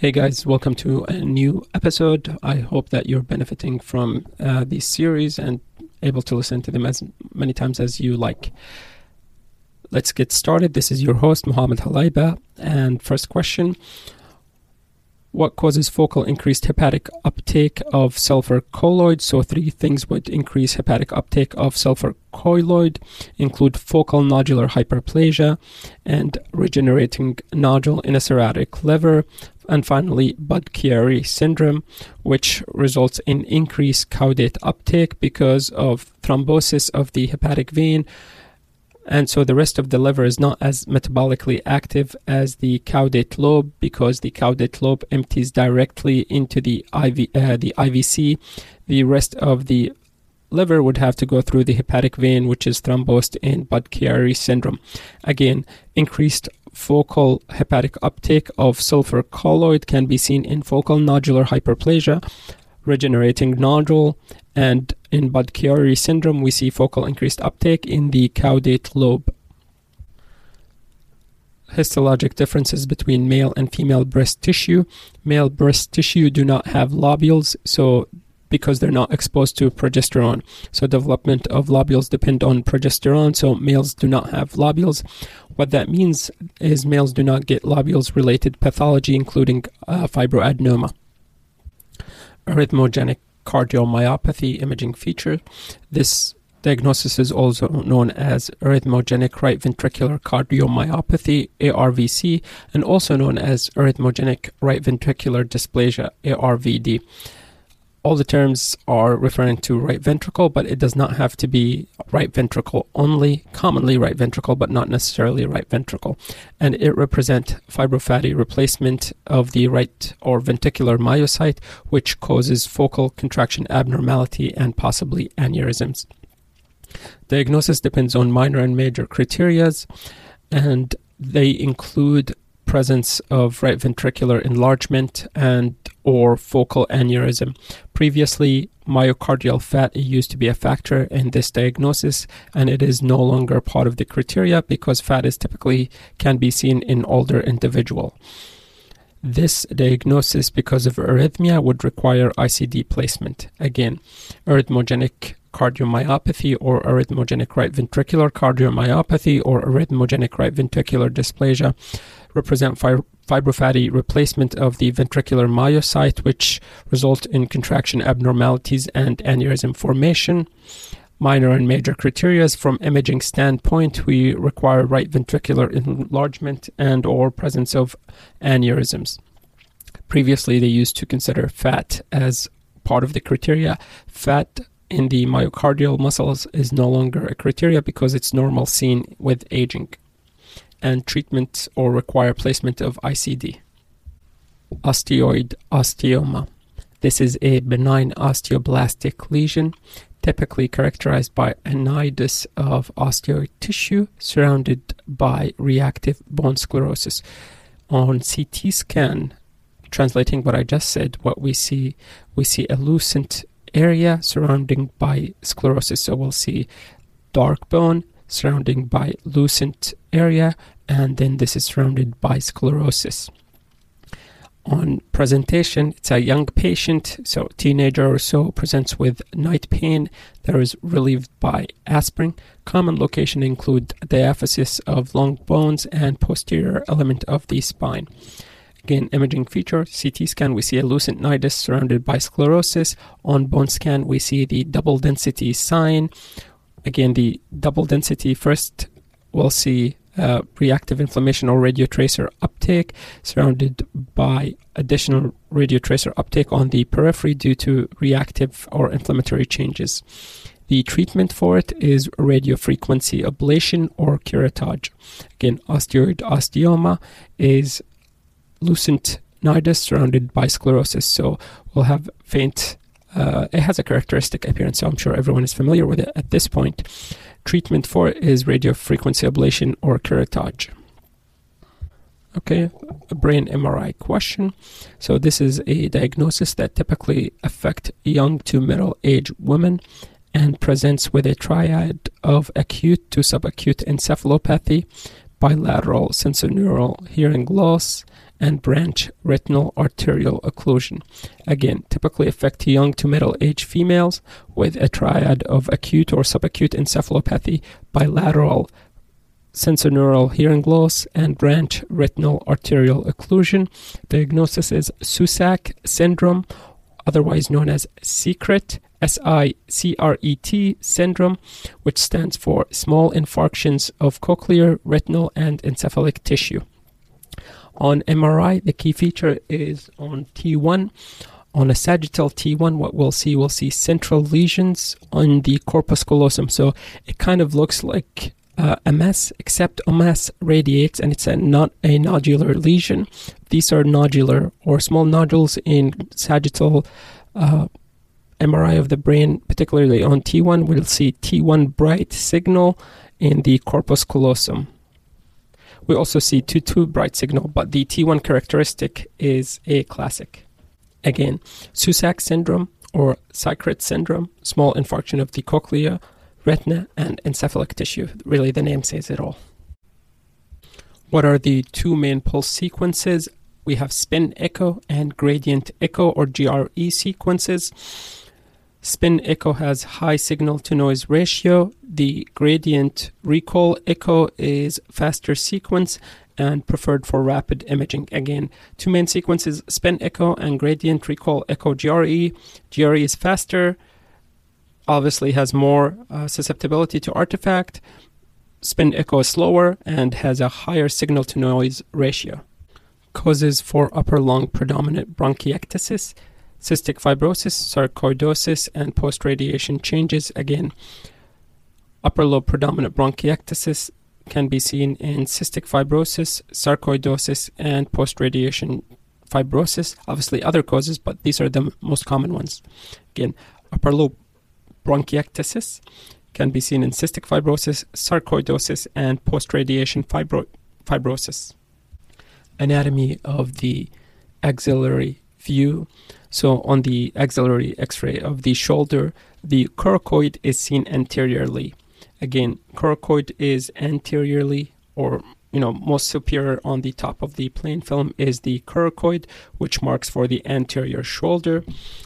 Hey guys, welcome to a new episode. I hope that you're benefiting from uh, this series and able to listen to them as many times as you like. Let's get started. This is your host, Mohammed Halaiba. And first question What causes focal increased hepatic uptake of sulfur colloid? So, three things would increase hepatic uptake of sulfur colloid include focal nodular hyperplasia and regenerating nodule in a cirrhotic liver, and finally Budd-Chiari syndrome, which results in increased caudate uptake because of thrombosis of the hepatic vein. And so the rest of the liver is not as metabolically active as the caudate lobe because the caudate lobe empties directly into the IV, uh, the IVC. The rest of the liver would have to go through the hepatic vein, which is thrombosed in Budd-Chiari syndrome. Again, increased focal hepatic uptake of sulfur colloid can be seen in focal nodular hyperplasia, regenerating nodule, and in Budd-Chiari syndrome, we see focal increased uptake in the caudate lobe. Histologic differences between male and female breast tissue. Male breast tissue do not have lobules, so because they're not exposed to progesterone. So development of lobules depend on progesterone. So males do not have lobules. What that means is males do not get lobules related pathology, including uh, fibroadenoma. Arrhythmogenic cardiomyopathy imaging feature. This diagnosis is also known as arrhythmogenic right ventricular cardiomyopathy ARVC and also known as arrhythmogenic right ventricular dysplasia ARVD all the terms are referring to right ventricle, but it does not have to be right ventricle only, commonly right ventricle, but not necessarily right ventricle. And it represents fibrofatty replacement of the right or ventricular myocyte, which causes focal contraction abnormality and possibly aneurysms. Diagnosis depends on minor and major criterias, and they include presence of right ventricular enlargement and or focal aneurysm. Previously, myocardial fat used to be a factor in this diagnosis and it is no longer part of the criteria because fat is typically can be seen in older individual. This diagnosis because of arrhythmia would require ICD placement. Again, arrhythmogenic cardiomyopathy or arrhythmogenic right ventricular cardiomyopathy or arrhythmogenic right ventricular dysplasia represent fibrofatty replacement of the ventricular myocyte, which result in contraction abnormalities and aneurysm formation. Minor and major criteria from imaging standpoint, we require right ventricular enlargement and or presence of aneurysms. Previously, they used to consider fat as part of the criteria. Fat in the myocardial muscles is no longer a criteria because it's normal seen with aging and treatment or require placement of ICD. Osteoid osteoma. This is a benign osteoblastic lesion, typically characterized by a nidus of osteoid tissue surrounded by reactive bone sclerosis. On CT scan, translating what I just said, what we see, we see a lucent area surrounding by sclerosis. So we'll see dark bone surrounding by lucent area and then this is surrounded by sclerosis. On presentation, it's a young patient, so teenager or so, presents with night pain that is relieved by aspirin. Common location include diaphysis of long bones and posterior element of the spine. Again, imaging feature, CT scan, we see a lucent nidus surrounded by sclerosis. On bone scan, we see the double density sign. Again, the double density first, we'll see uh, reactive inflammation or radiotracer uptake, surrounded by additional radiotracer uptake on the periphery due to reactive or inflammatory changes. The treatment for it is radiofrequency ablation or curettage. Again, osteoid osteoma is lucent nidus surrounded by sclerosis, so we'll have faint. Uh, it has a characteristic appearance, so I'm sure everyone is familiar with it at this point. Treatment for it is radiofrequency ablation or curettage. Okay, a brain MRI question. So this is a diagnosis that typically affect young to middle age women and presents with a triad of acute to subacute encephalopathy, bilateral sensorineural hearing loss, and branch retinal arterial occlusion. Again, typically affect young to middle aged females with a triad of acute or subacute encephalopathy, bilateral sensorineural hearing loss, and branch retinal arterial occlusion. Diagnosis is Susac syndrome, otherwise known as SICRET, syndrome, which stands for small infarctions of cochlear, retinal, and encephalic tissue. On MRI, the key feature is on T1. On a sagittal T1, what we'll see, we'll see central lesions on the corpus callosum. So it kind of looks like uh, a mass, except a mass radiates and it's a not a nodular lesion. These are nodular or small nodules in sagittal uh, MRI of the brain, particularly on T1. We'll see T1 bright signal in the corpus callosum. We also see T2 bright signal, but the T1 characteristic is a classic. Again, Susac syndrome or SICRET syndrome, small infarction of the cochlea, retina, and encephalic tissue. Really, the name says it all. What are the two main pulse sequences? We have spin echo and gradient echo or GRE sequences. Spin echo has high signal to noise ratio. The gradient recall echo is faster sequence and preferred for rapid imaging. Again, two main sequences spin echo and gradient recall echo GRE. GRE is faster, obviously has more uh, susceptibility to artifact. Spin echo is slower and has a higher signal to noise ratio. Causes for upper lung predominant bronchiectasis cystic fibrosis, sarcoidosis, and post radiation changes. Again, upper lobe predominant bronchiectasis can be seen in cystic fibrosis, sarcoidosis, and post radiation fibrosis. Obviously, other causes, but these are the most common ones. Again, upper lobe bronchiectasis can be seen in cystic fibrosis, sarcoidosis, and post radiation fibro- fibrosis. Anatomy of the axillary view. So on the axillary x-ray of the shoulder, the coracoid is seen anteriorly. Again, coracoid is anteriorly or you know most superior on the top of the plain film is the coracoid which marks for the anterior shoulder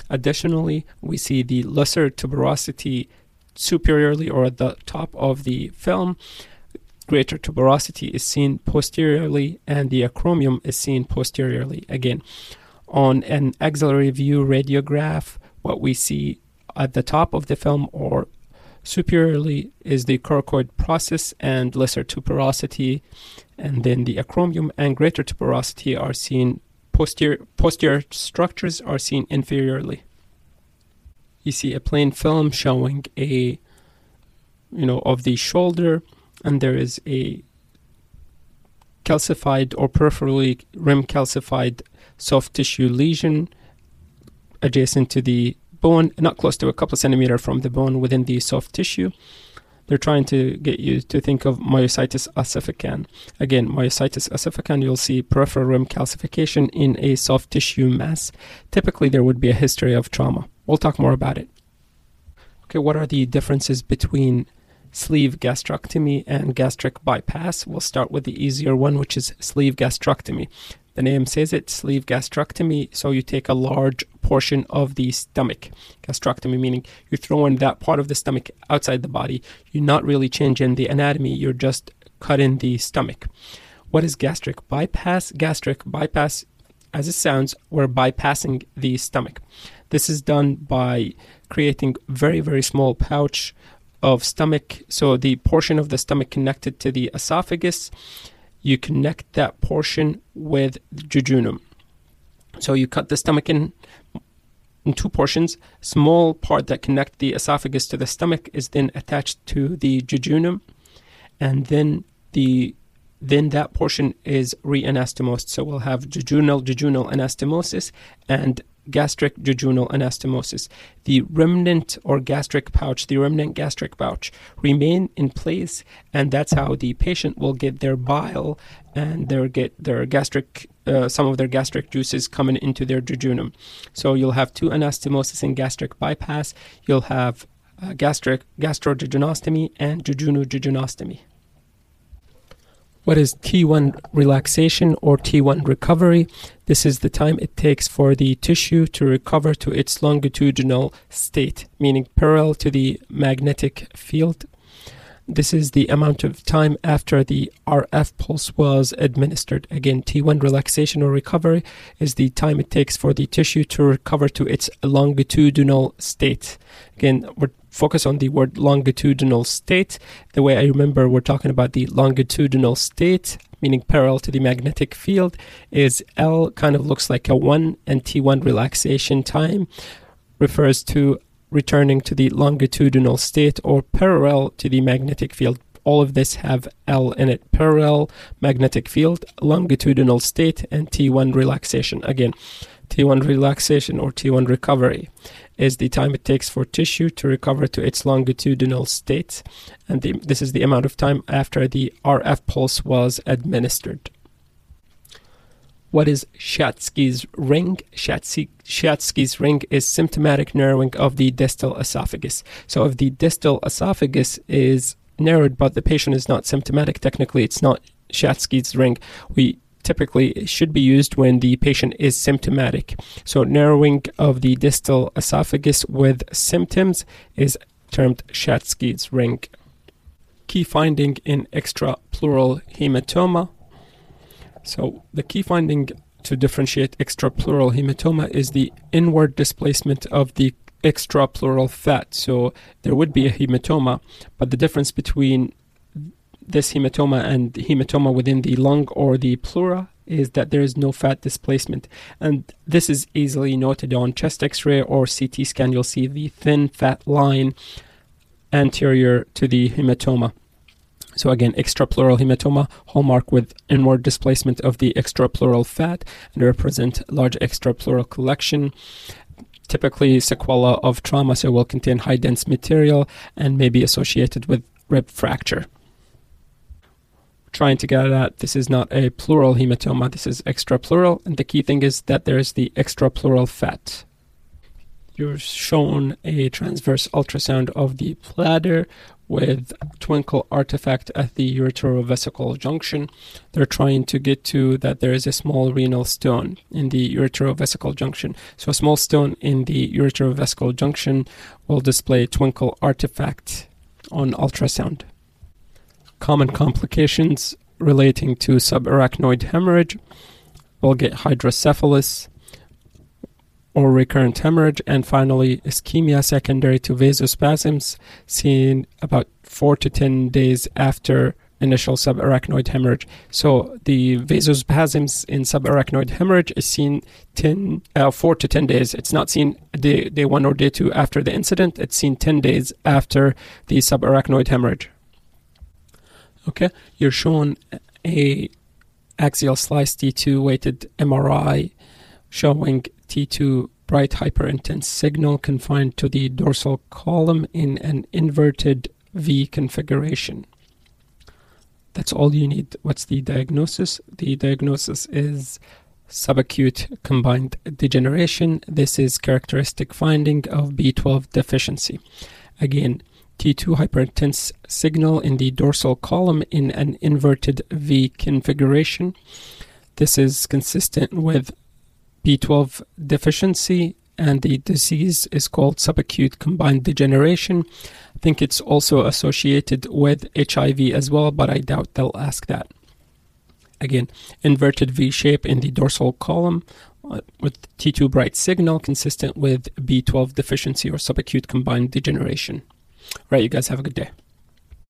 additionally we see the lesser tuberosity superiorly or at the top of the film greater tuberosity is seen posteriorly and the acromion is seen posteriorly again on an axillary view radiograph, what we see at the top of the film or superiorly is the coracoid process and lesser tuberosity, and then the acromion and greater tuberosity are seen posterior posterior structures are seen inferiorly. You see a plain film showing a you know of the shoulder and there is a calcified or peripherally rim calcified soft tissue lesion adjacent to the bone, not close to a couple of centimeter from the bone within the soft tissue. They're trying to get you to think of myositis ossificans. Again, myositis ossificans, you'll see peripheral rim calcification in a soft tissue mass. Typically, there would be a history of trauma. We'll talk more about it. Okay, what are the differences between sleeve gastrectomy and gastric bypass? We'll start with the easier one, which is sleeve gastrectomy. The name says it, sleeve gastrectomy. So you take a large portion of the stomach. Gastrectomy meaning you're throwing that part of the stomach outside the body. You're not really changing the anatomy, you're just cutting the stomach. What is gastric bypass? Gastric bypass, as it sounds, we're bypassing the stomach. This is done by creating very, very small pouch of stomach. So the portion of the stomach connected to the esophagus you connect that portion with jejunum. So you cut the stomach in in two portions. Small part that connect the esophagus to the stomach is then attached to the jejunum, and then the then that portion is re-anastomosed. So we'll have jejunal jejunal anastomosis and gastric jejunal anastomosis. The remnant or gastric pouch, the remnant gastric pouch, remain in place, and that's how the patient will get their bile and their get their gastric uh, some of their gastric juices coming into their jejunum. So you'll have two anastomosis and gastric bypass. You'll have uh, gastric gastrojejunostomy and jejunojejunostomy. What is T1 relaxation or T1 recovery? This is the time it takes for the tissue to recover to its longitudinal state, meaning parallel to the magnetic field this is the amount of time after the RF pulse was administered. Again, T1 relaxation or recovery is the time it takes for the tissue to recover to its longitudinal state. Again, we're focus on the word longitudinal state. The way I remember we're talking about the longitudinal state, meaning parallel to the magnetic field, is L kind of looks like a 1 and T1 relaxation time refers to returning to the longitudinal state or parallel to the magnetic field. All of this have L in it. Parallel magnetic field, longitudinal state, and T1 relaxation. Again, T1 relaxation or T1 recovery is the time it takes for tissue to recover to its longitudinal state. And the, this is the amount of time after the RF pulse was administered. What is Schatzki's ring? Schatzki's ring is symptomatic narrowing of the distal esophagus. So if the distal esophagus is narrowed but the patient is not symptomatic, technically it's not Schatzki's ring. We typically should be used when the patient is symptomatic. So narrowing of the distal esophagus with symptoms is termed Schatzki's ring. Key finding in extrapleural hematoma so the key finding to differentiate extrapleural hematoma is the inward displacement of the extrapleural fat. So there would be a hematoma, but the difference between this hematoma and hematoma within the lung or the pleura is that there is no fat displacement. And this is easily noted on chest x ray or CT scan. You'll see the thin fat line anterior to the hematoma. So again, extrapleural hematoma, hallmark with inward displacement of the extrapleural fat and represent large extrapleural collection. Typically sequela of trauma, so will contain high dense material and may be associated with rib fracture. Trying to get at this is not a pleural hematoma, this is extrapleural, and the key thing is that there is the extrapleural fat you're shown a transverse ultrasound of the bladder with twinkle artifact at the ureterovesical junction. They're trying to get to that there is a small renal stone in the ureterovesical junction. So a small stone in the ureterovesical junction will display twinkle artifact on ultrasound. Common complications relating to subarachnoid hemorrhage will get hydrocephalus, or recurrent hemorrhage, and finally ischemia secondary to vasospasms seen about four to 10 days after initial subarachnoid hemorrhage. So the vasospasms in subarachnoid hemorrhage is seen 10, uh, 4 to 10 days. It's not seen day, day 1 or day 2 after the incident. It's seen 10 days after the subarachnoid hemorrhage. Okay, you're shown a axial slice T2 weighted MRI showing T2 bright hyperintense signal confined to the dorsal column in an inverted V configuration. That's all you need. What's the diagnosis? The diagnosis is subacute combined degeneration. This is characteristic finding of B12 deficiency. Again, T2 hyperintense signal in the dorsal column in an inverted V configuration. This is consistent with B12 deficiency, and the disease is called subacute combined degeneration. I think it's also associated with HIV as well, but I doubt they'll ask that. Again, inverted V shape in the dorsal column uh, with T2 bright signal consistent with B12 deficiency or subacute combined degeneration. All right, you guys have a good day.